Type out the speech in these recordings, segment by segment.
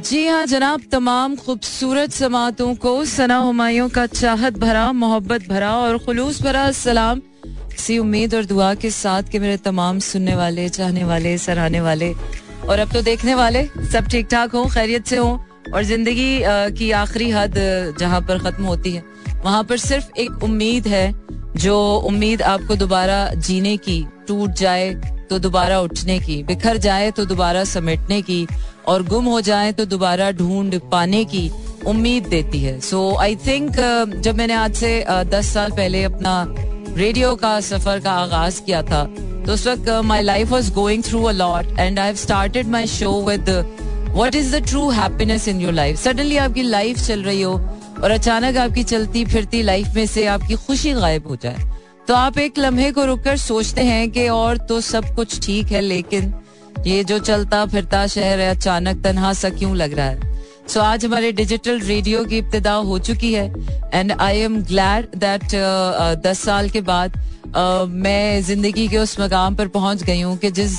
जी हाँ जनाब, तमाम खूबसूरत समातों को सना हमायों का चाहत भरा, मोहब्बत भरा और खुलूस भरा सलाम इसी उम्मीद और दुआ के साथ के मेरे तमाम सुनने वाले, चाहने वाले, सराहने वाले और अब तो देखने वाले, सब ठीक ठाक हो, खैरियत से हो और ज़िंदगी की आखिरी हद, जहाँ पर खत्म होती है। वहाँ पर सिर्फ़ एक उम्मीद है, जो उम्मीद आपको दोबारा जीने की टूट जाए तो दोबारा उठने की, बिखर जाए तो दोबारा समेटने की, और गुम हो जाए तो दोबारा ढूंढ पाने की उम्मीद देती है। सो आई थिंक जब मैंने आज से दस साल पहले अपना रेडियो का, सफ़र का आगाज़ किया था तो उस वक्त my life was going through a lot and I started my show with what is the true happiness in your life suddenly आपकी लाइफ चल रही हो, और अचानक आपकी चलती फिरती लाइफ में से आपकी खुशी गायब हो जाए। तो आप एक लम्हे को रुककर सोचते हैं कि और तो सब कुछ ठीक है लेकिन ये जो चलता फिरता शहर है अचानक तनहा सा क्यों लग रहा है? सो so, आज हमारे डिजिटल रेडियो की इब्तदा हो चुकी है and I am glad that दस साल के बाद मैं ज़िंदगी के उस मकाम पर पहुँच गई हूँ कि जिस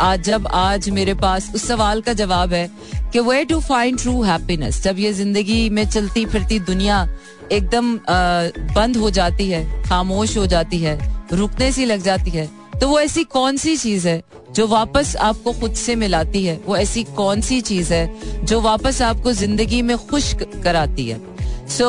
आज जब आज मेरे पास उस सवाल का जवाब है कि way to find true happiness जब ये ज़िंदगी में चलती फिरती दुनिया एकदम बंद हो जाती है, खामोश हो जाती है, रुकने सी लग जाती है तो वो ऐसी कौन सी चीज़ है जो वापस आपको खुद से मिलाती है? वो ऐसी कौन सी चीज़ है जो वापस आपको ज़िंदगी में खुश कराती है? So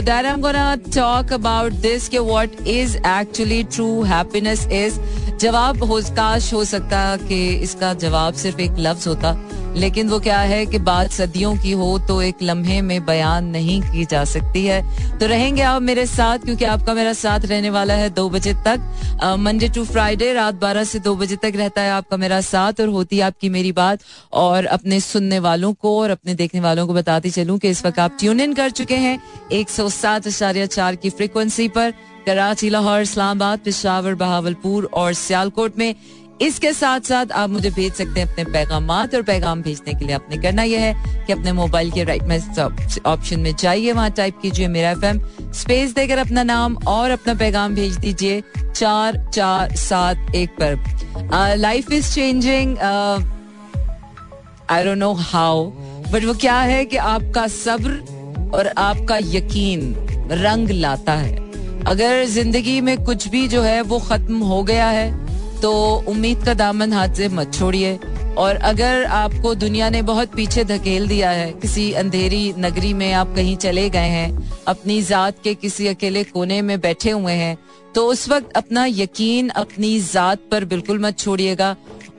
that I am gonna talk about this के what is actually true happiness is जवाब हो काश हो सकता कि इसका जवाब सिर्फ़ एक लफ्ज होता। लेकिन वो क्या है कि बात सदियों की हो तो एक लम्हे में बयान नहीं की जा सकती है। तो रहेंगे आप मेरे साथ, क्योंकि आपका मेरा साथ रहने वाला है दो बजे तक। मंडे टू फ्राइडे रात बारह से दो बजे तक रहता है आपका मेरा साथ और होती है आपकी मेरी बात। और अपने सुनने वालों को और अपने देखने वालों को बताती चलूँ कि इस वक्त आप ट्यून इन कर चुके हैं एक सौ सात आशार्य चार की फ्रिक्वेंसी पर। कराची, लाहौर, इस्लामाबाद, पिशावर, बहावलपुर और सियालकोट में इसके साथ साथ आप मुझे भेज सकते हैं अपने पैगाम और पैगाम भेजने के लिए आपने करना यह है कि अपने मोबाइल के राइट मैसेज ऑप्शन में जाइए, वहाँ टाइप कीजिए मेरा एफएम स्पेस देकर अपना नाम और अपना पैगाम भेज दीजिए चार चार सात एक पर। Life is changing I don't know how but वो क्या है कि आपका सब्र और आपका यकीन रंग लाता है। अगर ज़िंदगी में कुछ भी जो है वो खत्म हो गया है तो उम्मीद का दामन हाथ से मत छोड़िए। और अगर आपको दुनिया ने बहुत पीछे धकेल दिया है, किसी अंधेरी नगरी में आप कहीं चले गए हैं, अपनी जात के किसी अकेले कोने में बैठे हुए हैं तो उस वक्त अपना यकीन अपनी जात पर बिल्कुल मत छोड़िएगा।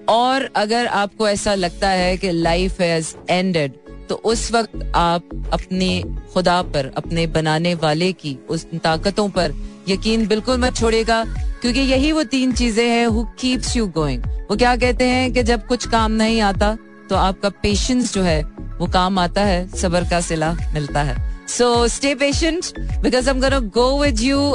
और अगर आपको ऐसा लगता है कि लाइफ हैज़ एंडेड तो उस वक्त आप अपने खुदा पर, अपने बनाने वाले की उस ताकतों पर यकीन बिल्कुल मत छोड़ेगा क्योंकि यही वो तीन चीज़ें हैं हु कीप्स यू गोइंग वो क्या कहते हैं कि जब कुछ काम नहीं आता तो आपका पेशेंस जो है वो काम आता है सबर का सिला मिलता है. So stay patient because am gonna go with you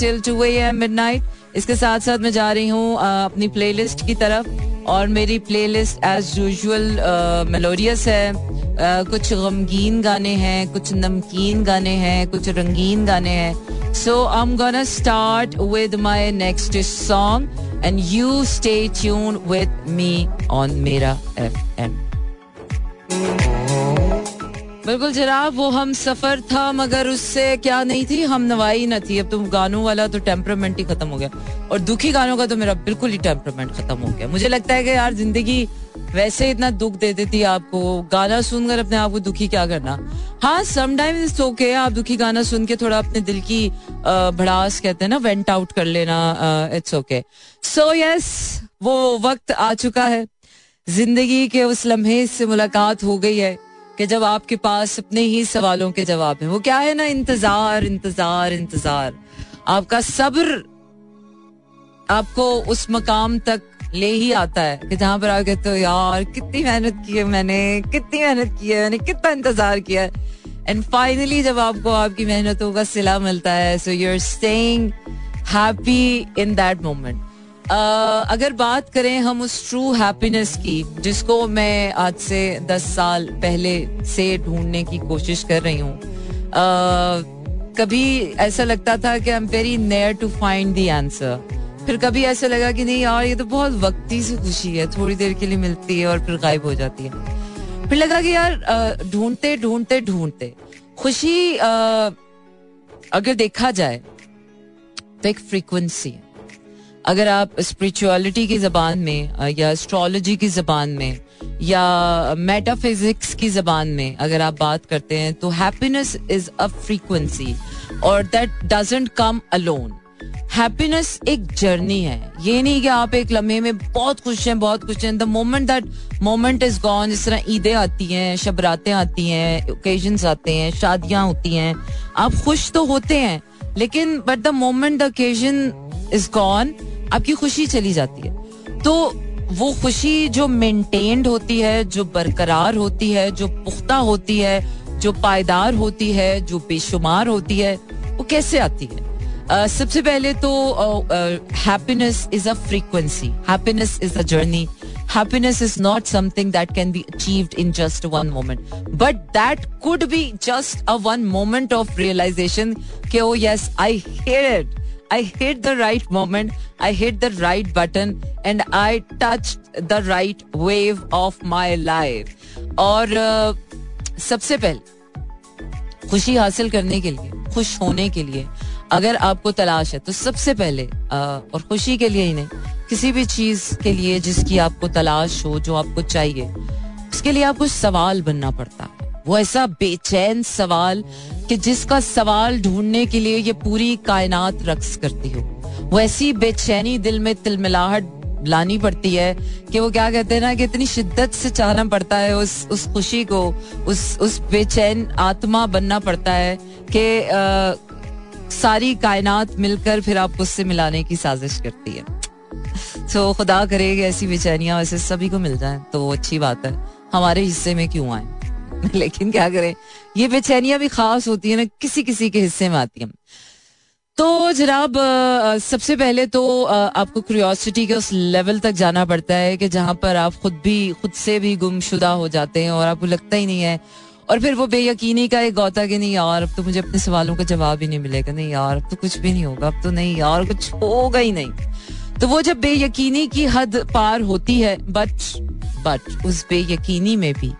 till two AM midnight इसके साथ साथ मैं जा रही हूँ uh, अपनी प्लेलिस्ट की तरफ़. और मेरी प्लेलिस्ट एज यूजुअल मेलोडियस है. कुछ गमगीन गाने हैं, कुछ नमकीन गाने हैं, कुछ रंगीन गाने हैं। So, I'm gonna start with my next song and you stay tuned with me on Mera FM. बिल्कुल जनाब, वो हम सफ़र था, मगर उससे क्या नहीं थी, हम नवाई न थी। अब तो गानों वाला तो टेम्परामेंट ही खत्म हो गया। और दुखी गानों का तो मेरा बिल्कुल ही टेम्परामेंट खत्म हो गया। मुझे लगता है कि यार, ज़िंदगी वैसे इतना दुख दे देती आपको। गाना सुनकर अपने आप को दुखी क्या करना? हाँ समटाइम्स इट्स ओके आप दुखी गाना सुन के थोड़ा अपने दिल की भड़ास कहते हैं ना वेंट आउट कर लेना इट्स ओके सो यस वो वक्त आ चुका है। ज़िंदगी के उस लम्हे से मुलाकात हो गई है कि जब आपके पास अपने ही सवालों के जवाब हैं। वो क्या है ना, इंतज़ार इंतज़ार इंतज़ार। आपका सब्र आपको उस मकाम तक ले ही आता है कि जहाँ पर आप कहते हो यार कितनी मेहनत की है मैंने कितनी मेहनत की है मैंने कितना इंतज़ार किया है। एंड फाइनली जब आपको आपकी मेहनतों का सिला मिलता है so you are staying happy in that moment अगर बात करें हम उस ट्रू हैप्पीनेस की जिसको मैं आज से दस साल पहले से ढूँढने की कोशिश कर रही हूँ uh, कभी ऐसा लगता था कि I am very near to find the answer फिर कभी ऐसा लगा कि नहीं यार, ये तो बहुत वक्ती सी खुशी है। थोड़ी देर के लिए मिलती है और फिर गायब हो जाती है। फिर लगा कि यार ढूंढते ढूंढते ढूंढते। खुशी अगर देखा जाए तो एक फ्रीक्वेंसी अगर आप स्पिरिचुअलिटी की जबान में या एस्ट्रोलॉजी की जबान में, या मेटाफिजिक्स की जबान में अगर आप बात करते हैं तो हैप्पीनेस इज़ अ फ्रीक्वेंसी और that doesn't come alone happiness एक जर्नी है। ये नहीं कि आप एक लम्हे में बहुत खुश हैं, बहुत खुश हैं। The moment that moment is gone जिस तरह ईदें आती हैं, शबरातें आती हैं ओकेजन आते हैं, शादियाँ होती हैं, आप खुश तो होते हैं, लेकिन but the moment the occasion is gone आपकी खुशी चली जाती है। तो वो खुशी जो मेंटेन्ड होती है, जो बरकरार होती है, जो पुख्ता होती है, जो पायदार होती है, जो बेशुमार होती है, वो कैसे आती है? सबसे पहले तो happiness is a frequency happiness is a journey happiness is not something that can be achieved in just one moment but that could be just a one moment of realization कि oh yes I hear it I hit the right moment, I hit the right button and I touched the right wave of my life. और uh, सबसे पहले खुशी हासिल करने के लिए खुश होने के लिए अगर आपको तलाश है तो सबसे पहले uh, और खुशी के लिए ही नहीं किसी भी चीज़ के लिए जिसकी आपको तलाश हो जो आपको चाहिए उसके लिए आपको सवाल बनना पड़ता है। वो ऐसा बेचैन सवाल कि जिसका सवाल ढूँढने के लिए ये पूरी कायनात रक्स करती हो। वो ऐसी बेचैनी दिल में तिलमिलाहट लानी पड़ती है कि वो क्या कहते हैं ना कि इतनी शिद्दत से चाहना पड़ता है उस उस खुशी को उस उस बेचैन आत्मा बनना पड़ता है कि सारी कायनात मिलकर फिर आप उससे मिलाने की साजिश करती है। तो खुदा करे ऐसी बेचैनियाँ वैसे सभी को मिल जाए तो अच्छी बात है। हमारे हिस्से में क्यों आए? लेकिन क्या करें? ये बेचैनियाँ भी खास होती है ना किसी किसी के हिस्से में आती हैं। तो जनाब सबसे पहले तो आपको क्यूरियोसिटी के उस लेवल तक जाना पड़ता है कि जहाँ पर आप खुद भी, खुद से भी गुमशुदा हो जाते हैं और आपको लगता ही नहीं है और फिर वो बेयकीनी का एक गौता कि नहीं यार, अब तो मुझे अपने सवालों का जवाब ही नहीं मिलेगा। नहीं यार, अब तो कुछ भी नहीं होगा, अब तो नहीं यार, कुछ होगा ही नहीं। तो वो जब बेयकीनी की हद पार होती है बट बट उस बेयकीनी में भी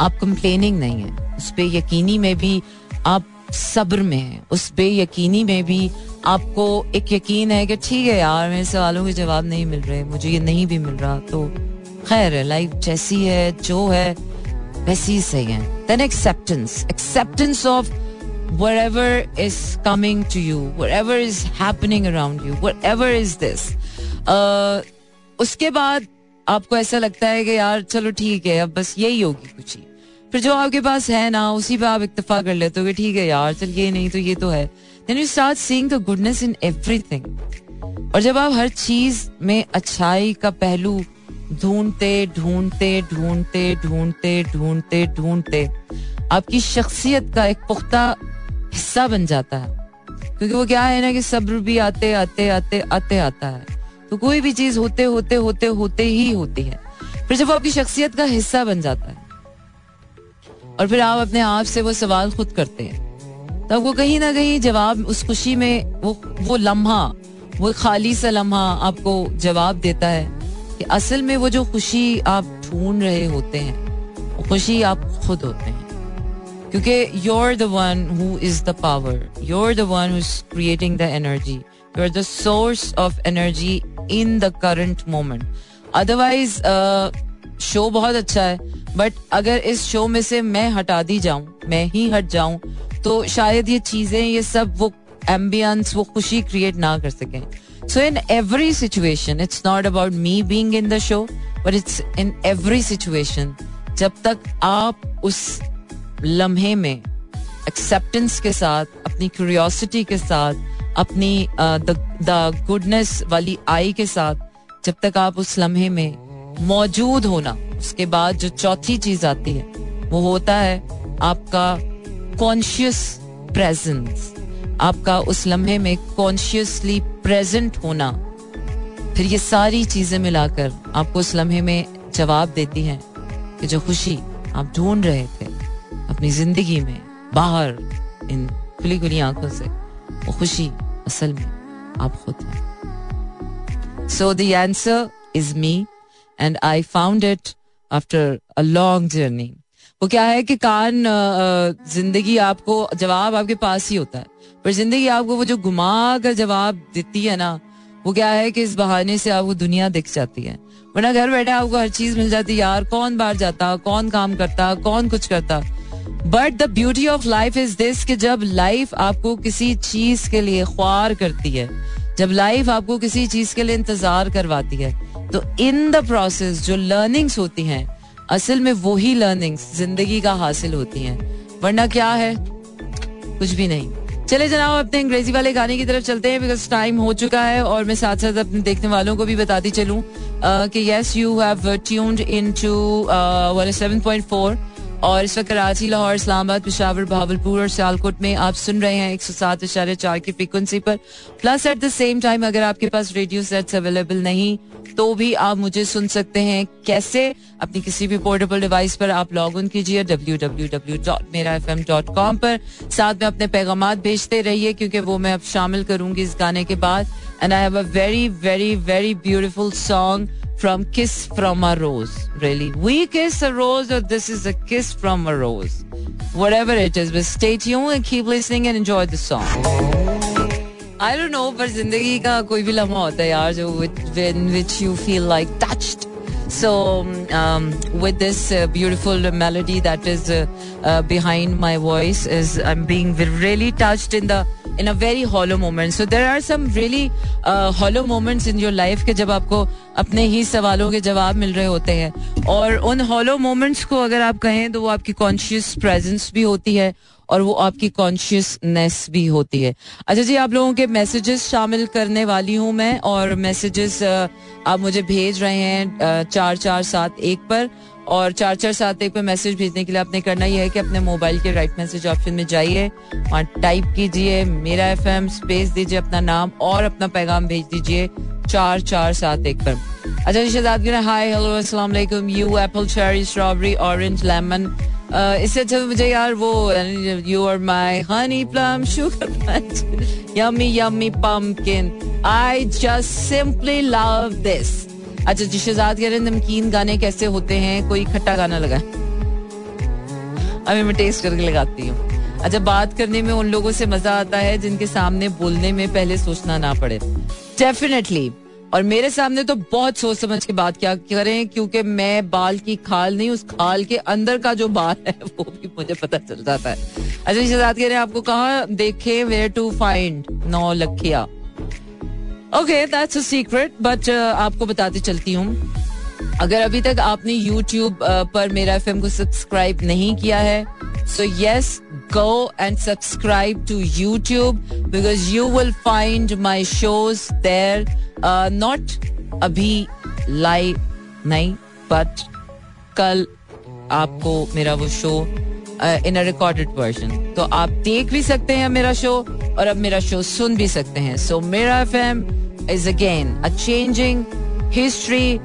आप कंप्लेनिंग नहीं है। उस पे यकीनी में भी आप सब्र में है। उस पे यकीनी में भी आपको एक यकीन है कि ठीक है यार, मेरे सवालों के जवाब नहीं मिल रहे, मुझे ये नहीं भी मिल रहा। तो खैर है लाइफ जैसी है, जो है वैसी सही है। Then acceptance acceptance of wherever is coming to you, whatever is happening around you, whatever is this. Uh, उसके बाद आपको ऐसा लगता है कि यार चलो ठीक है अब बस यही होगी कुछ ही। फिर जो आपके पास है ना उसी पे आप इतफा कर लेते हो ठीक है यार चल ये नहीं तो ये तो है। Then you start seeing the goodness in everything और जब आप हर चीज़ में अच्छाई का पहलू ढूंढते ढूंढते ढूंढते ढूंढते ढूंढते ढूंढते। आपकी शख्सियत का एक पुख्ता हिस्सा बन जाता है। क्योंकि वो क्या है ना कि सब्र भी आते आते आते आते आता है। तो कोई भी चीज़ होते होते होते होते ही होती है। फिर जब वो आपकी शख्सियत का हिस्सा बन जाता है, और फिर आप अपने आप से वो सवाल खुद करते हैं तो आपको कहीं ना कहीं जवाब उस खुशी में वो वो लम्हा, वो खाली सा लम्हा आपको जवाब देता है। कि असल में वो जो खुशी आप ढूंढ रहे होते हैं खुशी आप खुद होते हैं। क्योंकि your the one who is the power your the one who is creating the energy you are the source of energy in the current moment otherwise show बहुत अच्छा है बट अगर इस शो में से मैं हटा दी जाऊँ, मैं ही हट जाऊँ तो शायद ये चीज़ें, ये सब वो एम्बियंस वो खुशी क्रिएट ना कर सकें। So in every situation it's not about me being in the show but it's in every situation जब तक आप उस लम्हे में एक्सेप्टेंस के साथ, अपनी क्यूरियोसिटी के साथ, अपनी द गुडनेस वाली आई के साथ, जब तक आप उस लम्हे में मौजूद होना उसके बाद जो चौथी चीज़ आती है, वो होता है आपका कॉन्शियस प्रेजेंस आपका उस लम्हे में कॉन्शियसली प्रेजेंट होना। फिर ये सारी चीज़ें मिलाकर आपको उस लम्हे में जवाब देती हैं कि जो खुशी आप ढूंढ रहे थे अपनी ज़िंदगी में बाहर इन खुली खुली आँखों से, वो खुशी असल में आप खुद हैं। So the answer is me and I found it after a long journey वो क्या है कि कान ज़िंदगी आपको, जवाब आपके पास ही होता है। पर ज़िंदगी आपको वो जो घुमा कर जवाब देती है ना, वो क्या है कि इस बहाने से आपको दुनिया दिख जाती है। वरना घर बैठे आपको हर चीज़ मिल जाती यार, कौन बाहर जाता, कौन काम करता, कौन कुछ करता। But the beauty of life is this कि जब लाइफ आपको किसी चीज़ के लिए ख्वार करती है, जब लाइफ आपको किसी चीज़ के लिए इंतज़ार करवाती है तो इन द प्रोसेस जो लर्निंग्स होती हैं, असल में वही लर्निंग्स ज़िंदगी का हासिल होती हैं। वरना क्या है? कुछ भी नहीं। चले जनाब अपने अंग्रेज़ी वाले गाने की तरफ़ चलते हैं बिकॉज़ टाइम हो चुका है और मैं साथ साथ अपने देखने वालों को भी बताती चलूँ। कि yes you have tuned in to seven point 107.4 और इस वक्त कराची, लाहौर, इस्लामाबाद, पिशावर, भावलपुर और सियालकोट में आप सुन रहे हैं एक सौ सात इशारे चार की फ्रीक्वेंसी पर। Plus at the same time अगर आपके पास रेडियो सेट्स अवेलेबल नहीं तो भी आप मुझे सुन सकते हैं। कैसे? अपनी किसी भी पोर्टेबल डिवाइस पर आप लॉग इन कीजिए W W W dot Mera F M dot com पर। साथ में अपने पैगाम भेजते रहिए, क्योंकि वो मैं अब शामिल करूँगी इस गाने के बाद। And I have a very very very beautiful song from Kiss from a Rose. Really. We kiss a rose or this is a kiss from a rose. Whatever it is, but stay tuned and keep listening and enjoy the song. I don't know, पर जिंदगी का कोई भी लम्हा होता है यार जो in which you feel like touched. So um, with this uh, beautiful melody that is uh, uh, behind my voice is I'm being really touched in the in a very hollow moment so there are some really hollow moments in your life के जब आपको अपने ही सवालों के जवाब मिल रहे होते हैं। और उन हॉलो मोमेंट्स को अगर आप कहें तो वो आपकी कॉन्शियस प्रेजेंस भी होती है और वो आपकी कॉन्शियसनेस भी होती है। अच्छा जी, आप लोगों के मैसेजेस शामिल करने वाली हूँ मैं और मैसेजेस आप मुझे भेज रहे हैं चार चार सात एक पर। और चार चार सात एक पे मैसेज भेजने के लिए आपने करना यह है कि अपने मोबाइल के राइट मैसेज ऑप्शन में जाइए वहाँ टाइप कीजिए मेरा एफ़ एम स्पेस दीजिए अपना नाम और अपना पैगाम भेज दीजिए चार चार सात एक पर। अच्छा जी, शहजाद हाय हेलो अस्सलाम वालेकुम you apple cherry strawberry orange lemon इससे अच्छा मुझे यार वो you are my honey plum sugar yummy yummy pumpkin I just simply love this अच्छा जी शहजाद कह रहे हैं, नमकीन गाने कैसे होते हैं, कोई खट्टा गाना लगा अभी मैं टेस्ट करके लगाती हूँ। अच्छा बात करने में उन लोगों से मज़ा आता है जिनके सामने बोलने में पहले सोचना ना पड़े। डेफिनेटली और मेरे सामने तो बहुत सोच समझ के बात क्या करें क्योंकि मैं बाल की खाल नहीं उस खाल के अंदर का जो बाल है वो भी मुझे पता चल जाता है। अच्छा शहजाद कह रहे हैं आपको कहा देखे वेयर टू फाइंड नौ लखिया okay that's a secret but आपको बताती चलती हूँ। अगर अभी तक आपने YouTube uh, पर मेरा एफएम को सब्सक्राइब नहीं किया है so yes go and subscribe to YouTube because you will find my shows there not अभी लाइव नहीं बट कल आपको मेरा वो show in a recorded version तो आप देख भी सकते हैं मेरा शो और अब मेरा शो सुन भी सकते हैं so Mera F M a changing history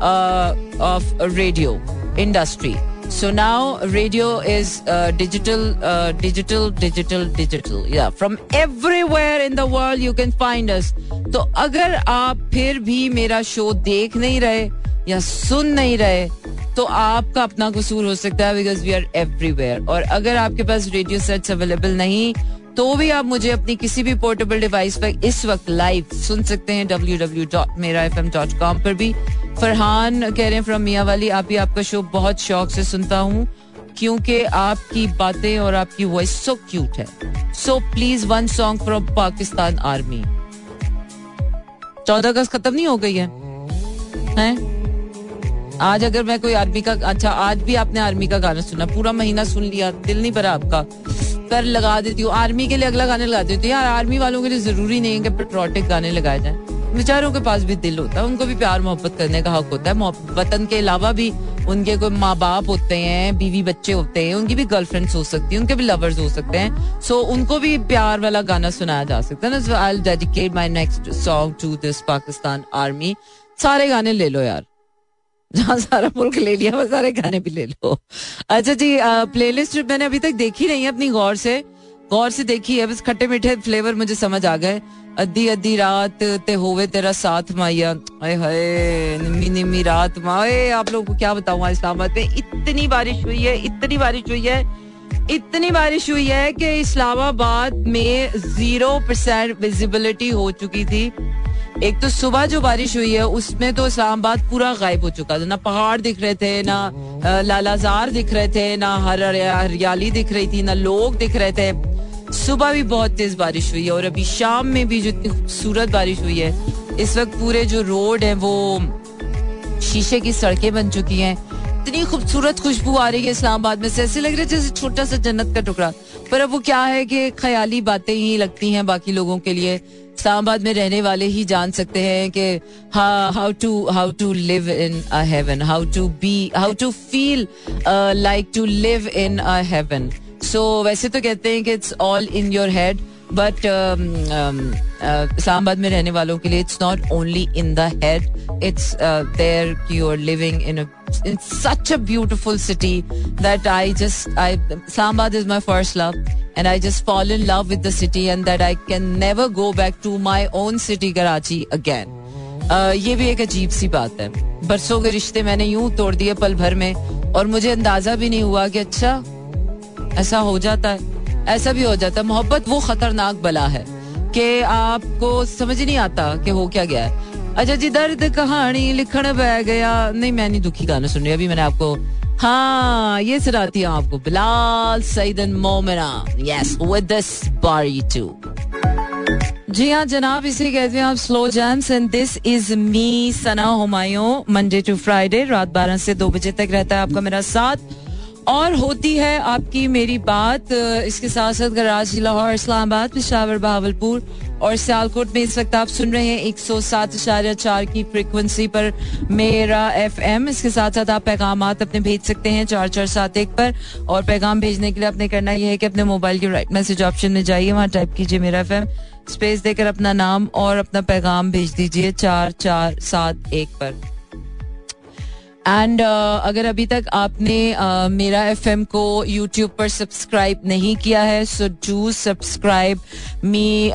uh, of a radio industry. So now radio is uh, digital, uh, digital, digital, digital. Yeah, from everywhere in the world you can find us. तो अगर आप फिर भी मेरा show देख नहीं रहे या सुन नहीं रहे तो आपका अपना कसूर हो सकता है बिकॉज़ वी आर एवरीवेयर और अगर आपके पास रेडियो सेट्स अवेलेबल नहीं तो भी आप मुझे अपनी किसी भी पोर्टेबल डिवाइस पर इस वक्त लाइव सुन सकते हैं W W dot Mera F M dot com पर भी। फरहान कह रहे हैं, फ्रॉम मियाँ वाली, आप भी आपका शो बहुत शौक से सुनता हूँ, क्योंकि आपकी बातें और आपकी वॉइस सो क्यूट है। So please one song from Pakistan army चौदह अगस्त खत्म नहीं हो गई है, हैं? आज अगर मैं कोई आर्मी का अच्छा आज भी आपने आर्मी का गाना सुना, पूरा महीना सुन लिया, दिल नहीं भरा आपका। कर लगा देती हूँ। आर्मी के लिए अगला गाने लगा देती हूँ। यार, आर्मी वालों के लिए ज़रूरी नहीं है कि पेट्रोटिक गाने लगाए जाए। बेचारों के पास भी दिल होता है, उनको भी प्यार मोहब्बत करने का हक होता है। वतन के अलावा भी उनके कोई माँ बाप होते हैं, बीवी बच्चे होते हैं, उनकी भी गर्लफ्रेंड्स हो सकती है, उनके भी लवर्स हो सकते हैं। सो उनको भी प्यार वाला गाना सुनाया जा सकता है ना। I dedicate my next song to this Pakistan army सारे गाने ले लो यार। जहाँ सारा मुल्क ले लिया वो सारे गाने भी ले लो। अच्छा जी प्लेलिस्ट मैंने अभी तक देखी नहीं है अपनी गौर से। गौर से देखी है, बस खट्टे मीठे फ्लेवर मुझे समझ आ गए। अद्धी अद्धी रात ते होवे तेरा साथ माइया। हाय हाय, निम्मी निम्मी रात माए आप लोगों को क्या बताऊँ इस्लामाबाद में इतनी बारिश हुई है, इतनी बारिश हुई है, इतनी बारिश हुई है कि इस्लामाबाद में ज़ीरो परसेंट विजिबिलिटी हो चुकी थी। एक तो सुबह जो बारिश हुई है, उसमें तो इस्लामाबाद पूरा गायब हो चुका था। ना पहाड़ दिख रहे थे, ना लालाजार दिख रहे थे, ना हर हरियाली दिख रही थी, ना लोग दिख रहे थे। सुबह भी बहुत तेज बारिश हुई है और अभी शाम में भी जो इतनी खूबसूरत बारिश हुई है, इस वक्त पूरे जो रोड है, वो शीशे की सड़कें बन चुकी हैं। इतनी खूबसूरत खुशबू आ रही है इस्लामाबाद में से। ऐसे लग रहा है जैसे छोटा सा जन्नत का टुकड़ा। पर अब वो क्या है कि ख्याली बातें ही लगती हैं बाकी लोगों के लिए। इस्लामाबाद में रहने वाले ही जान सकते हैं कि how to how to live in a heaven how to be how to feel like to live in a heaven so वैसे तो कहते हैं कि it's all in your head but Islamabad में रहने वालों के लिए it's not only in the head it's there you are living in in such a beautiful city that I just I Islamabad is my first love and I just fall in love with the city and that I can never go back to my own city Karachi again. Uh, ये भी एक अजीब सी बात है बरसों के रिश्ते मैंने यूँ तोड़ दिए पल भर में और मुझे अंदाज़ा भी नहीं हुआ कि अच्छा ऐसा हो जाता है ऐसा भी हो जाता है। मोहब्बत वो खतरनाक बला है कि आपको समझ नहीं आता कि हो क्या गया है। अच्छा जी, दर्द कहानी लिखण बह गया। नहीं, मैं नहीं दुखी गाना सुन रही, अभी मैंने आपको हाँ ये सुनाती हूँ आपको। बिलाल सईदन मोमिना। यस विद दिस बारी टू जी हाँ जनाब, इसे कहते हैं आप slow jams and this is me Sana Humayun Monday to Friday रात बारह से दो बजे तक रहता है आपका मेरा साथ। और होती है आपकी मेरी बात, इसके साथ साथ कराची लाहौर, इस्लामाबाद, पिशावर, बहावलपुर और सियालकोट में इस वक्त आप सुन रहे हैं एक सौ सात चार की फ्रिक्वेंसी पर मेरा एफ़ एम इसके साथ साथ आप पैगाम अपने भेज सकते हैं चार चार सात एक पर और पैगाम भेजने के लिए आपने करना यह है कि अपने मोबाइल के राइट मैसेज ऑप्शन में जाइए, वहाँ टाइप कीजिए मेरा एफ़ एम स्पेस देकर अपना नाम और अपना पैगाम भेज दीजिए चार चार सात एक पर। एंड uh, अगर अभी तक आपने uh, मेरा FM को यूट्यूब पर सब्सक्राइब नहीं किया है सो डू सब्सक्राइब मी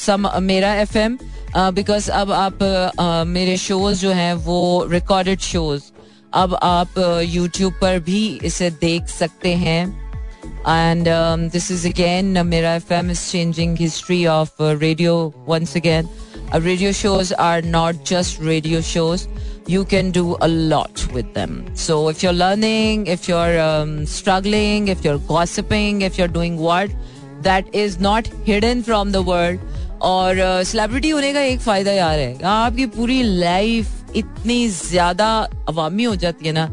सम मेरा एफ़ एम बिकॉज़ अब आप uh, मेरे शोज़ जो हैं वो रिकॉर्डेड शोज़ अब आप यूट्यूब uh, पर भी इसे देख सकते हैं. And this is again Mera F M is changing history of radio once again radio shows are not just radio shows you can do a lot with them. So if you're learning, if you're um, struggling, if you're gossiping, if you're doing what, that is not hidden from the world. और celebrity uh, होने का एक फ़ायदा यार है आपकी पूरी life इतनी ज़्यादा अवामी हो जाती है ना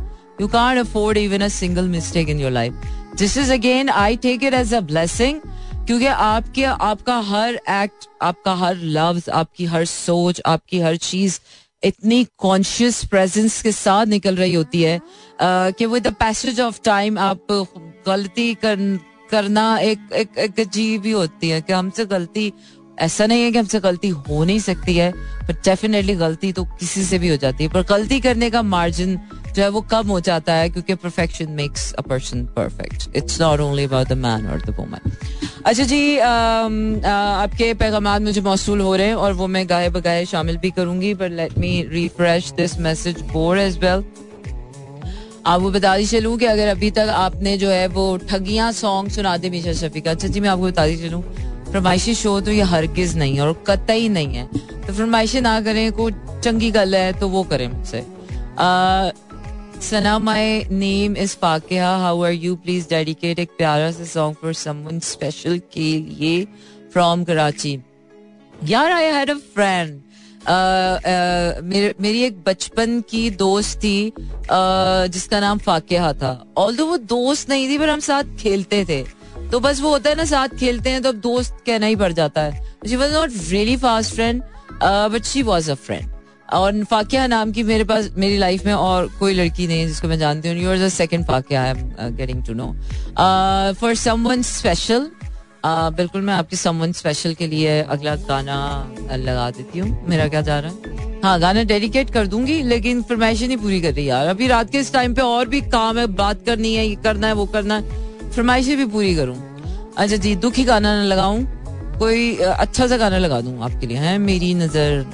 you can't afford even a single mistake in your life this is again I take it as a blessing क्योंकि आपके आपका हर एक्ट आपका हर लव्स आपकी हर सोच आपकी हर चीज़ इतनी कॉन्शियस प्रेजेंस के साथ निकल रही होती है कि with the passage of time आप गलती कर, करना एक एक, एक अजीब ही होती है कि हमसे गलती ऐसा नहीं है कि हमसे गलती हो नहीं सकती है पर डेफिनेटली गलती तो किसी से भी हो जाती है। पर गलती करने का मार्जिन जो है वो कम हो जाता है क्योंकि perfection makes a person perfect it's not only about the man और द वुमन अच्छा जी आपके पैगाम मुझे मौसू हो रहे हैं और वो मैं गाए बगाए शामिल भी करूँगी but let me refresh this message board as well आपको बता दी चलूँ कि अगर अभी तक आपने जो है वो ठगियाँ सॉन्ग सुना दे मीशा शफी का अच्छा जी, मैं आपको बता दी चलूँ फरमाइशी शो तो ये हरगिज नहीं है और कतई नहीं है। तो फरमाइशें ना करें को चंगी गल है तो वो करें मुझसे। Sana my name is Pakiya how are you please dedicate एक प्यारा सा सॉन्ग फॉर समवन स्पेशल के लिए फ्रॉम कराची यार आई हैड अ फ्रेंड मेरी एक बचपन की दोस्त थी जिसका नाम फाकिया था ऑल वो दोस्त नहीं थी पर हम साथ खेलते थे तो बस वो होता है ना साथ खेलते हैं तो अब दोस्त कहना ही पड़ जाता है she was not really fast friend but she was a friend और फाकिया नाम की मेरे पास, मेरी लाइफ में और कोई लड़की नहीं है जिसको मैं जानती हूँ your second Fakia I am getting to know for someone special बिल्कुल मैं आपके समवन स्पेशल के लिए अगला गाना लगा देती हूँ। मेरा क्या जा रहा है? हाँ गाना डेडिकेट कर दूँगी, लेकिन फरमाइशें नहीं पूरी कर रही यार। अभी रात के इस टाइम पे और भी काम है, बात करनी है, ये करना है, वो करना है फरमाइशें भी पूरी करूँ। अच्छा जी, दुखी गाना ना लगाऊँ, कोई अच्छा सा गाना लगा दूँ आपके लिए, है? मेरी नज़र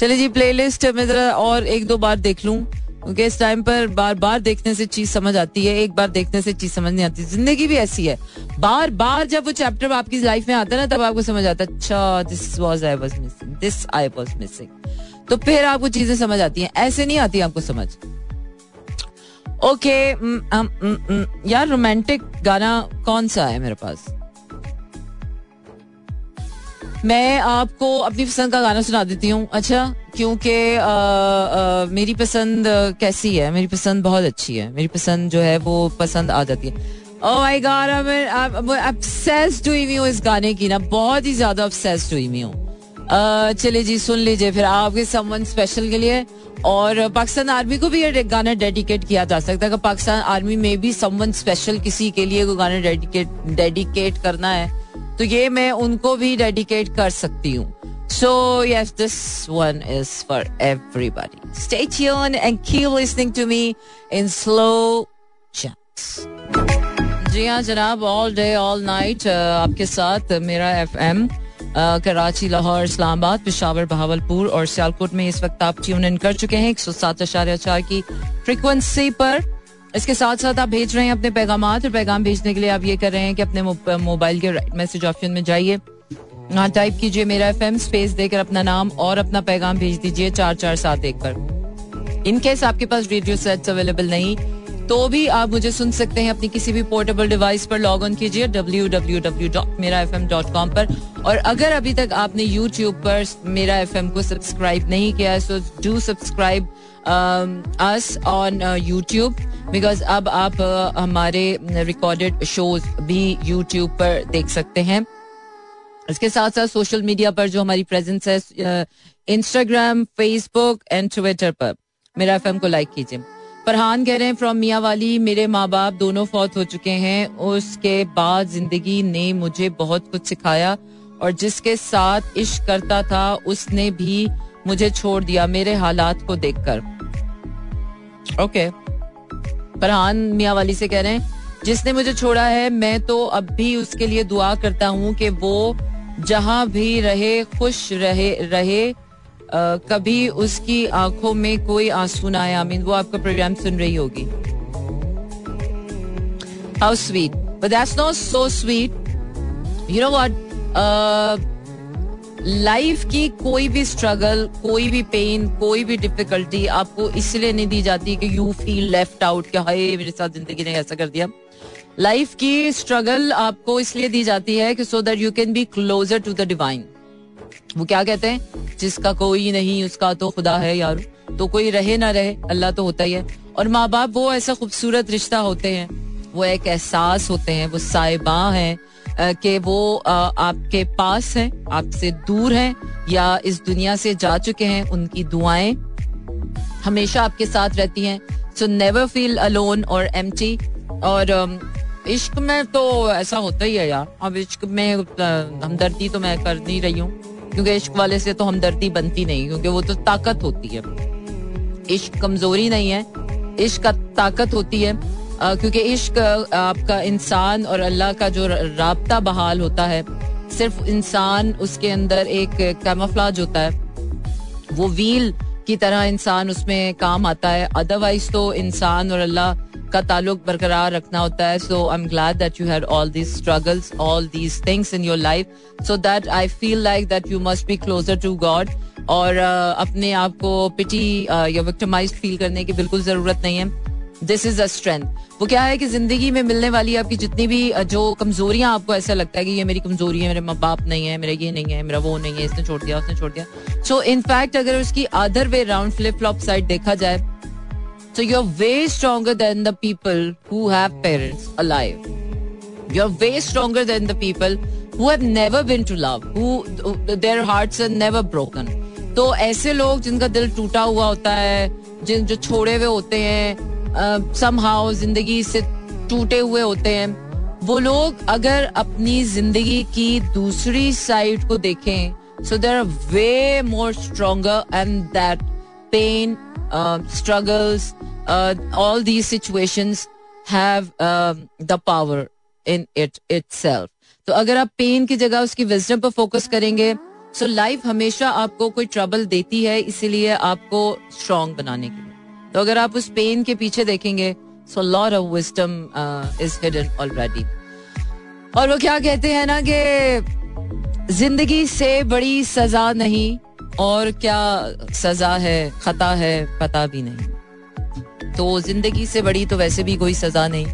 चले जी प्लेलिस्ट में जरा और एक दो बार देख लूँ क्योंकि इस टाइम पर बार बार देखने से चीज़ समझ आती है एक बार देखने से चीज़ समझ नहीं आती। ज़िंदगी भी ऐसी है। बार बार जब वो चैप्टर आपकी लाइफ में आता है ना तब आपको समझ आता है अच्छा this was I was missing this I was missing तो फिर आपको चीज़ें समझ आती हैं। ऐसे नहीं आती आपको समझ। ओके okay, यार रोमांटिक गाना कौन सा है मेरे पास? मैं आपको अपनी पसंद का गाना सुना देती हूँ। अच्छा क्योंकि मेरी पसंद कैसी है? मेरी पसंद बहुत अच्छी है। मेरी पसंद जो है वो पसंद आ जाती है। My God, I'm obsessed हुई हुई हूँ इस गाने की ना। बहुत ही ज़्यादा obsessed हुई हुई हूँ। चलिए जी सुन लीजिए फिर आपके समवन स्पेशल के लिए। और पाकिस्तान आर्मी को भी ये गाना डेडिकेट किया जा सकता है। पाकिस्तान आर्मी में भी समवन स्पेशल किसी के लिए कोई गाना डेडिकेट डेडिकेट करना है तो ये मैं उनको भी डेडिकेट कर सकती हूँ So yes, this one is for everybody. Stay tuned and keep listening to me in slow chunks. जी हाँ जनाब ऑल डे ऑल नाइट आपके साथ मेरा एफ़ एम कराची लाहौर इस्लामाबाद पिशावर बहावलपुर और सियालकोट में इस वक्त आप ट्यून इन कर चुके हैं एक सौ सात अशार्य चार की फ्रिक्वेंसी पर इसके साथ साथ आप भेज रहे हैं अपने पैगाम और पैगाम भेजने के लिए आप ये कर रहे हैं कि अपने मोबाइल के राइट मैसेज ऑप्शन में जाइए। हाँ टाइप कीजिए मेरा एफएम स्पेस देकर अपना नाम और अपना पैगाम भेज दीजिए चार चार सात एक पर। इनकेस आपके पास रेडियो सेट्स अवेलेबल नहीं तो भी आप मुझे सुन सकते हैं अपनी किसी भी पोर्टेबल डिवाइस पर लॉग ऑन कीजिए W W W dot Mera F M dot com पर। और अगर अभी तक आपने यूट्यूब पर मेरा एफ़ एम को सब्सक्राइब नहीं किया है so do subscribe us on YouTube because अब आप हमारे रिकॉर्डेड शोज़ भी यूट्यूब पर देख सकते हैं। इसके साथ साथ सोशल मीडिया पर जो हमारी प्रेजेंस है इंस्टाग्राम फेसबुक एंड ट्विटर पर। मेरा एफ़ को लाइक कीजिए। फरहान कह रहे हैं फ्रॉम मियाँ वाली, मेरे माँ बाप दोनों फौत हो चुके हैं। उसके बाद ज़िंदगी ने मुझे बहुत कुछ सिखाया और जिसके साथ इश्क करता था, उसने भी मुझे छोड़ दिया मेरे हालात को देखकर। ओके फरहान मियाँ वाली से कह रहे हैं जिसने मुझे छोड़ा है मैं तो अब भी उसके लिए दुआ करता हूँ कि वो जहाँ भी रहे खुश रहे रहे आ, कभी उसकी आँखों में कोई आँसू ना आए। आमीन। वो आपका प्रोग्राम सुन रही होगी। How sweet but that's not so sweet you know what life की कोई भी स्ट्रगल कोई भी पेन कोई भी डिफिकल्टी आपको इसलिए नहीं दी जाती कि यू फील लेफ़्ट आउट क्या हाय, मेरे साथ ज़िंदगी ने ऐसा कर दिया। लाइफ की स्ट्रगल आपको इसलिए दी जाती है कि so that you can be closer to the divine वो क्या कहते हैं? जिसका कोई नहीं, उसका तो खुदा है यार। तो कोई रहे ना रहे, अल्लाह तो होता ही है। और माँ बाप वो ऐसा खूबसूरत रिश्ता होते हैं, वो एक एहसास होते हैं, वो साहिबा हैं कि वो आपके पास है, आपसे दूर है, या इस दुनिया से जा चुके हैं, उनकी दुआएँ हमेशा आपके साथ रहती हैं। सो नेवर फील अलोन और एम और इश्क में तो ऐसा होता ही है यार। अब इश्क में हमदर्दी तो मैं कर नहीं रही हूँ, क्योंकि इश्क वाले से तो हमदर्दी बनती नहीं, क्योंकि वो तो ताकत होती है। इश्क कमज़ोरी नहीं है। इश्क का ताकत होती है। क्योंकि इश्क आपका इंसान और अल्लाह का जो रबता बहाल होता है, सिर्फ़ इंसान, उसके अंदर एक कैमोफ्लाज होता है। वो व्हील की तरह इंसान उसमें काम आता है। अदरवाइज़ तो इंसान और अल्लाह का ताल्लुक बरकरार रखना होता है। So I am glad that you had all these struggles all these things in your life so that I feel like that you must be closer to God और अपने आप को पिटी या विक्टिमाइज फील करने की बिल्कुल ज़रूरत नहीं है। दिस इज़ अ स्ट्रेंथ वो क्या है कि ज़िंदगी में मिलने वाली आपकी जितनी भी जो कमजोरियाँ आपको ऐसा लगता है कि ये मेरी कमज़ोरी है मेरे माँ बाप नहीं है मेरा ये नहीं है मेरा वो नहीं है इसने छोड़ दिया उसने छोड़ दिया सो इनफैक्ट अगर उसकी other way round flip flop side देखा जाए So you're way stronger than the people who have parents alive. You're way stronger than the people who have never been to love, who their hearts are never broken. तो ऐसे लोग जिनका दिल टूटा हुआ होता है जिन जो छोड़े हुए होते हैं समहाउ ज़िंदगी से टूटे हुए होते हैं। वो लोग अगर अपनी ज़िंदगी की दूसरी साइड को देखें so they're way more stronger and that pain struggles all these situations have the power in it it तो अगर आप पेन की जगह उसकी विजडम पर फोकस करेंगे सो so लाइफ हमेशा आपको कोई ट्रबल देती है, इसीलिए आपको स्ट्रांग बनाने के लिए। तो अगर आप उस पेन के पीछे देखेंगे so lore of wisdom is hidden already और वो क्या कहते हैं ना कि ज़िंदगी से बड़ी सजा नहीं, और क्या सजा है, खता है, पता भी नहीं। तो ज़िंदगी से बड़ी तो वैसे भी कोई सजा नहीं।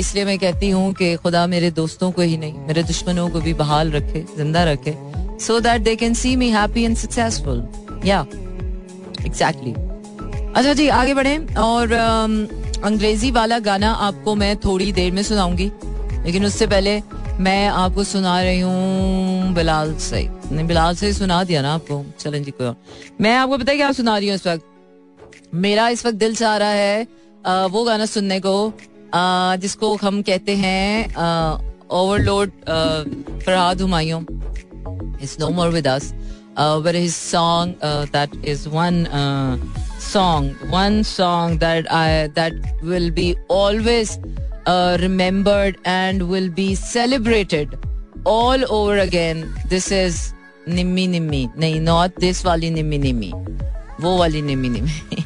इसलिए मैं कहती हूँ कि खुदा मेरे दोस्तों को ही नहीं, मेरे दुश्मनों को भी बहाल रखे, ज़िंदा रखे so that they can see me happy and successful या एग्जैक्टली अच्छा जी आगे बढ़े। और अंग्रेज़ी वाला गाना आपको मैं थोड़ी देर में सुनाऊँगी। लेकिन उससे पहले मैं आपको सुना रही हूँ बिलाल से। नहीं बिलाल से सुना दिया ना आपको चलें जी कोई मैं आपको पता है क्या सुना रही हूँ इस वक्त? मेरा इस वक्त दिल चाह रहा है वो गाना सुनने को जिसको हम कहते हैं overload Farhad Humayun. Is no more with us but his song uh, that is song one song that i that will be always uh, remembered and will be celebrated all over again. This is nimmi nimmi. Nahi not this wali nimmi nimmi. Wo wali nimmi nimmi.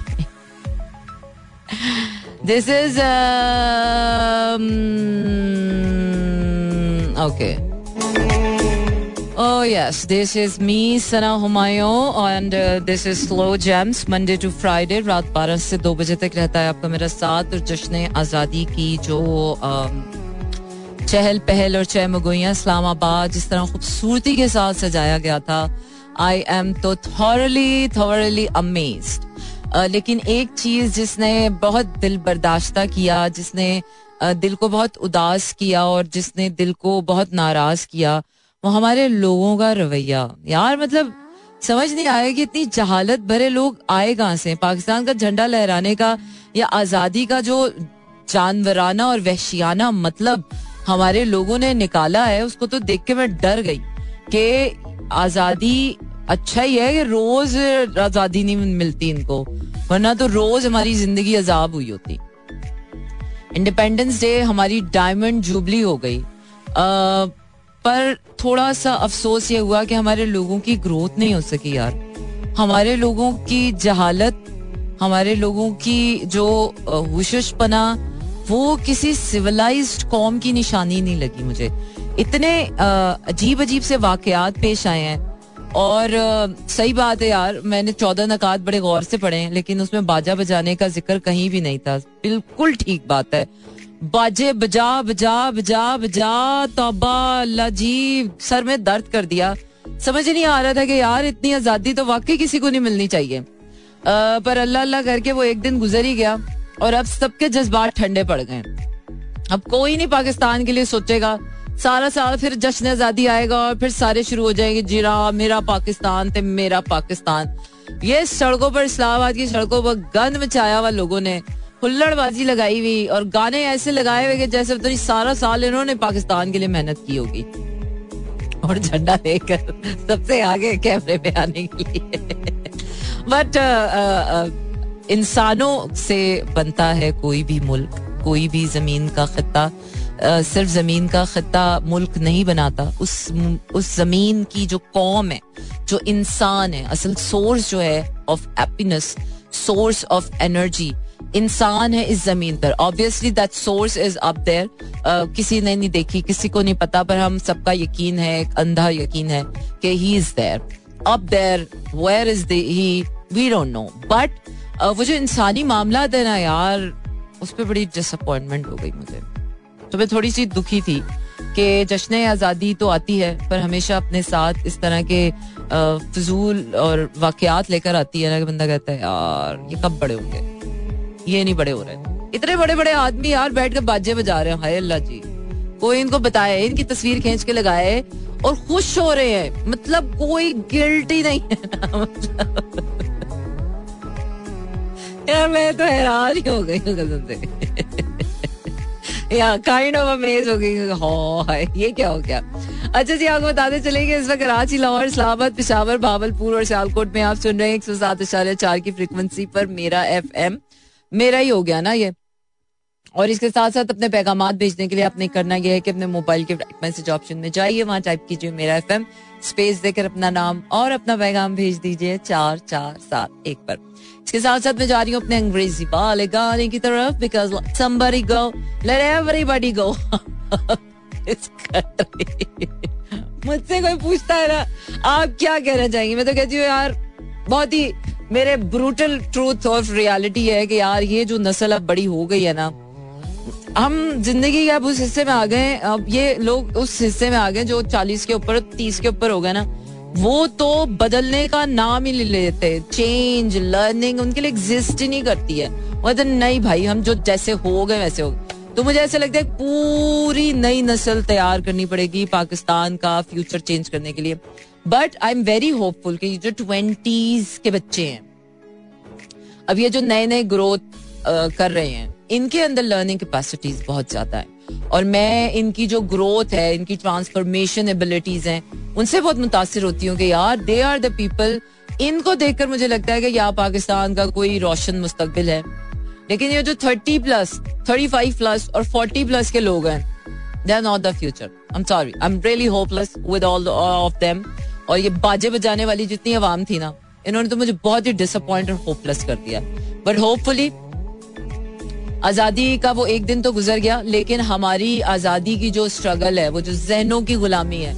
This is um, okay. Oh yes, this is me Sana Humayun and uh, this is Slow Gems Monday to Friday रात 12 से 2 बजे तक रहता है आपका मेरा साथ और जश्न आज़ादी की जो um, चहल पहल और चहमगोइयाँ इस्लामाबाद जिस तरह खूबसूरती के साथ सजाया गया था आई एम तो थॉरली थॉरली अमेज्ड लेकिन एक चीज़ जिसने बहुत दिल बर्दाश्ता किया जिसने दिल को बहुत उदास किया और जिसने दिल को बहुत नाराज़ किया वो हमारे लोगों का रवैया। यार मतलब समझ नहीं आया कि इतनी जहालत भरे लोग आए कहाँ से? पाकिस्तान का झंडा लहराने का या आज़ादी का जो जानवराना और वहशियाना मतलब हमारे लोगों ने निकाला है उसको तो देख के मैं डर गई कि आज़ादी अच्छा ही है कि रोज आज़ादी नहीं मिलती इनको वरना तो रोज हमारी ज़िंदगी अजाब हुई होती। इंडिपेंडेंस डे हमारी डायमंड जुबली हो गई। आ, पर थोड़ा सा अफसोस ये हुआ कि हमारे लोगों की ग्रोथ नहीं हो सकी यार। हमारे लोगों की जहालत, हमारे लोगों की जो हुशपना वो किसी सिविलाइज्ड कौम की निशानी नहीं लगी मुझे। इतने अजीब अजीब से वाकयात पेश आए हैं। और सही बात है यार, मैंने चौदह नकात बड़े गौर से पढ़े हैं, लेकिन उसमें बाजा बजाने का ज़िक्र कहीं भी नहीं था। बिल्कुल ठीक बात है। बाजे बजा बजा बजा बजा तोबा लजीब। सर में दर्द कर दिया। समझ नहीं आ रहा था कि यार इतनी आज़ादी तो वाकई किसी को नहीं मिलनी चाहिए। आ, पर अल्लाह अल्लाह करके वो एक दिन गुजर ही गया और अब सबके जज्बात ठंडे पड़ गए। अब कोई नहीं पाकिस्तान के लिए सोचेगा। सारा साल फिर जश्न आज़ादी आएगा और फिर सारे शुरू हो जाएँगे जीरा मेरा पाकिस्तान ते मेरा पाकिस्तान। ये सड़कों पर इस्लामाबाद की सड़कों पर गंद मचाया हुआ लोगों ने। हुल्लड़बाजी लगाई हुई और गाने ऐसे लगाए हुए जैसे तो सारा साल इन्होंने पाकिस्तान के लिए मेहनत की होगी। और झंडा लेकर सबसे आगे कैमरे पे आने के लिए। बट uh, uh, इंसानों से बनता है कोई भी मुल्क कोई भी ज़मीन का खत्ता सिर्फ़ ज़मीन का खत्ता मुल्क नहीं बनाता। उस उस ज़मीन की जो कौम है जो इंसान है असल सोर्स जो है of happiness source of energy इंसान है इस ज़मीन पर obviously that source is up there किसी ने नहीं देखी किसी को नहीं पता पर हम सबका यकीन है अंधा यकीन है कि he is there up there where is he we don't know but वो जो इंसानी मामला है ना यार, उस पर बड़ी डिसअपॉइंटमेंट हो गई मुझे। तो मैं थोड़ी सी दुखी थी। कि जश्न आज़ादी तो आती है, पर हमेशा अपने साथ इस तरह के फजूल और वाकयात लेकर आती है ना बंदा कहता है, यार, ये कब बड़े होंगे? ये नहीं बड़े हो रहे इतने बड़े बड़े आदमी यार बैठ कर बाजे बजा रहे हैं, हाय अल्लाह जी। कोई इनको बताए, इनकी तस्वीर खींच के लगाए और खुश हो रहे हैं। मतलब कोई गिल्ट नहीं है मतलब यार, मैं तो हैरान ही हो गई हूँ काइंड ऑफ़ अमेज हो गई ये क्या हो गया? अच्छा जी, आपको बताते चलेंगे इस वक्त कराची, लाहौर, इस्लामाबाद, पिशावर भावलपुर और सियालकोट में आप सुन रहे हैं एक सौ सात इशारे चार की फ्रिक्वेंसी पर मेरा एफ़ एम मेरा ही हो गया ना ये। और इसके साथ साथ अपने पैगाम भेजने के लिए आपने करना यह है कि अपने मोबाइल के मैसेज ऑप्शन में जाइए, वहाँ टाइप कीजिए मेरा एफ़ एम स्पेस देकर अपना नाम और अपना पैगाम भेज दीजिए चार चार सात एक पर। इसके साथ साथ मैं जा रही हूँ अपने अंग्रेज़ी वाले गाने की तरफ़ because somebody go, let everybody go. मुझसे कोई पूछता है ना, आप क्या कहना चाहेंगे? मैं तो कहती हूँ, यार, बहुत ही मेरे ब्रूटल ट्रूथ ऑफ़ रियलिटी है कि यार, ये जो नस्ल अब बड़ी हो गई है ना, हम ज़िंदगी के अब उस हिस्से में आ गए अब ये लोग उस हिस्से में आ गए जो चालीस के ऊपर, तीस के ऊपर हो गए ना। वो तो बदलने का नाम ही ले लेते चेंज लर्निंग उनके लिए एग्जिस्ट ही नहीं करती है। मतलब नहीं भाई, हम जो जैसे हो गए वैसे हो गए। तो मुझे ऐसा लगता है पूरी नई नस्ल तैयार करनी पड़ेगी पाकिस्तान का फ्यूचर चेंज करने के लिए। But I am very hopeful कि जो ट्वेंटीज के बच्चे हैं, अब ये जो नए नए ग्रोथ कर रहे हैं इनके अंदर लर्निंग कैपेसिटीज बहुत ज़्यादा है। और मैं इनकी जो ग्रोथ है, इनकी ट्रांसफॉर्मेशन एबिलिटीज हैं, उनसे बहुत मुतासर होती हूँ कि यार दे आर द पीपल इनको देखकर मुझे लगता है कि यहाँ पाकिस्तान का कोई रोशन मुस्तकबिल है। लेकिन ये जो thirty plus thirty five plus और फोर्टी प्लस के लोग हैं they are not the future I am sorry I am really hopeless with all of them और ये बाजे बजाने वाली जितनी आवाम थी ना, इन्होंने तो मुझे बहुत ही डिसअपॉइंट और होपलेस कर दिया। बट होपफुली आज़ादी का वो एक दिन तो गुजर गया, लेकिन हमारी आज़ादी की जो स्ट्रगल है, वो जो जहनों की गुलामी है,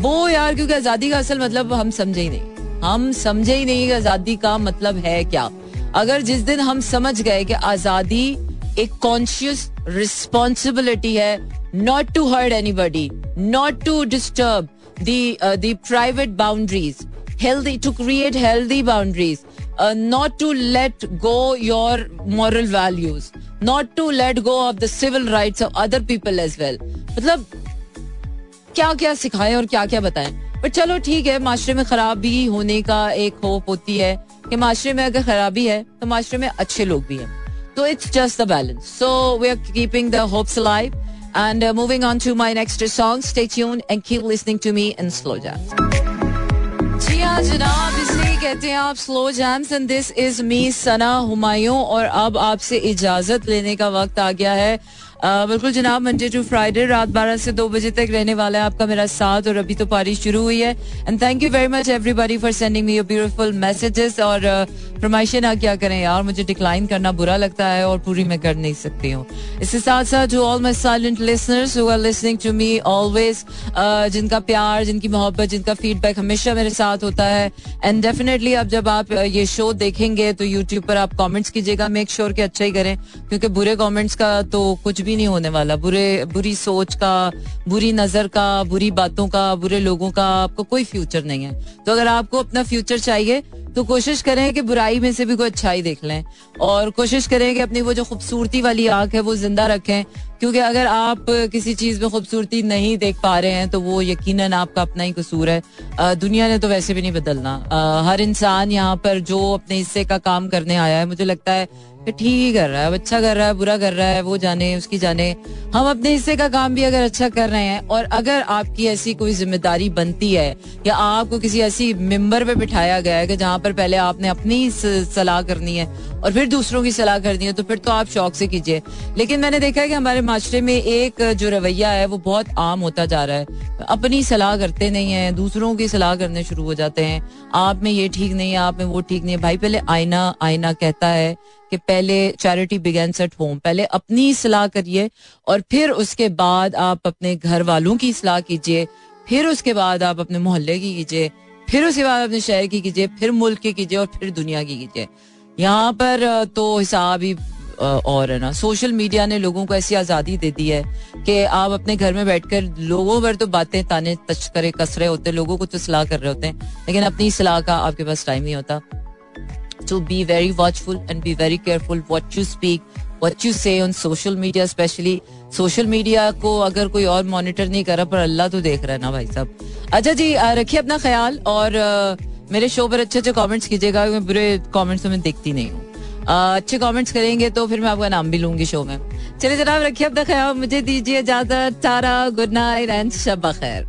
वो यार क्योंकि आज़ादी का असल मतलब हम समझे ही नहीं। हम समझे ही नहीं कि आज़ादी का मतलब है क्या। अगर जिस दिन हम समझ गए कि आज़ादी एक कॉन्शियस रिस्पॉन्सिबिलिटी है not to hurt anybody not to disturb the private boundaries healthy to create healthy boundaries not to let go your moral values not to let go of the civil rights of other people as well मतलब क्या क्या सिखाएँ और क्या क्या बताएँ। But चलो ठीक है, माशरे में खराबी होने का एक होप होती है कि माशरे में अगर खराबी है तो माशरे में अच्छे लोग भी हैं। तो it's just the balance so we are keeping the hopes live and moving on to my next song stay tuned and keep listening to me in slow जी हाँ जनाब, इसलिए कहते हैं आप slow jams and this is me Sana Humayun और अब आपसे इजाज़त लेने का वक्त आ गया है। बिल्कुल जनाब मंडे टू फ्राइडे रात बारह से दो बजे तक रहने वाला है आपका मेरा साथ और अभी तो पारी शुरू हुई है। And thank you very much everybody for sending me your beautiful messages और फरमाइशें ना क्या करें यार, मुझे डिक्लाइन करना बुरा लगता है और पूरी मैं कर नहीं सकती हूँ। इसके साथ साथ जो all my silent listeners who are listening to me always जिनका प्यार, जिनकी मोहब्बत, जिनका फीडबैक हमेशा मेरे साथ होता है। एंड डेफिनेटली अब जब आप ये शो देखेंगे तो यूट्यूब पर आप कॉमेंट्स कीजिएगा मेक श्योर कि अच्छा ही करें, क्योंकि बुरे कॉमेंट्स का तो कुछ भी भी नहीं होने वाला। बुरे, बुरी सोच का, बुरी नज़र का, बुरी बातों का, बुरे लोगों का आपको कोई फ्यूचर नहीं है। तो अगर आपको अपना फ्यूचर चाहिए तो कोशिश करें कि बुराई में से भी कोई अच्छाई देख लें। और कोशिश करें कि अपनी वो जो खूबसूरती वाली आँख है, वो ज़िंदा रखें। क्योंकि अगर आप किसी चीज़ में खूबसूरती नहीं देख पा रहे हैं तो वो यकीनन आपका अपना ही कसूर है। दुनिया ने तो वैसे भी नहीं बदलना। हर इंसान यहाँ पर जो अपने हिस्से का काम करने आया है, मुझे लगता है ठीक ही कर रहा है अच्छा कर रहा है, बुरा कर रहा है, वो जाने, उसकी जाने। हम अपने हिस्से का काम भी अगर अच्छा कर रहे हैं और अगर आपकी ऐसी कोई ज़िम्मेदारी बनती है या आपको किसी ऐसी मेंबर पे बिठाया गया है कि जहाँ पर पहले आपने अपनी सलाह करनी है और फिर दूसरों की सलाह करनी है तो फिर तो आप शौक से कीजिए। लेकिन मैंने देखा है कि हमारे माशरे में एक जो रवैया है, वो बहुत आम होता जा रहा है। अपनी सलाह करते नहीं है, दूसरों की सलाह करने शुरू हो जाते हैं। आप में ये ठीक नहीं है, आप में वो ठीक नहीं है। भाई, पहले आईना आईना कहता है कि पहले चैरिटी बिगेंस एट होम पहले अपनी सलाह करिए और फिर उसके बाद आप अपने घर वालों की सलाह कीजिए, फिर उसके बाद आप अपने मोहल्ले की कीजिए, फिर उसके बाद अपने शहर की कीजिए, फिर मुल्क की कीजिए और फिर दुनिया की कीजिए। यहाँ पर तो हिसाब ही और है ना। सोशल मीडिया ने लोगों को ऐसी आज़ादी दे दी है कि आप अपने घर में बैठकर लोगों पर तो बातें ताने तस्करे कस रहे होते, लोगों को तो सलाह कर रहे होते हैं, लेकिन अपनी सलाह का आपके पास टाइम नहीं होता। To be very watchful and be very careful what you speak, what you say on social media especially. Social media को अगर कोई और मॉनिटर नहीं कर पर अल्लाह तो देख रहा है ना भाई साहब। अच्छा जी रखिए अपना ख्याल और मेरे शो पर अच्छे अच्छे कमेंट्स कीजिएगा मैं बुरे कमेंट्स तो मैं देखती नहीं हूँ। अच्छे कमेंट्स करेंगे तो फिर मैं आपका नाम भी लूँगी शो में। चलिए जनाब, रखिए अपना ख्याल, मुझे दीजिए ज़्यादा तारा गुड नाइट एंड शब खैर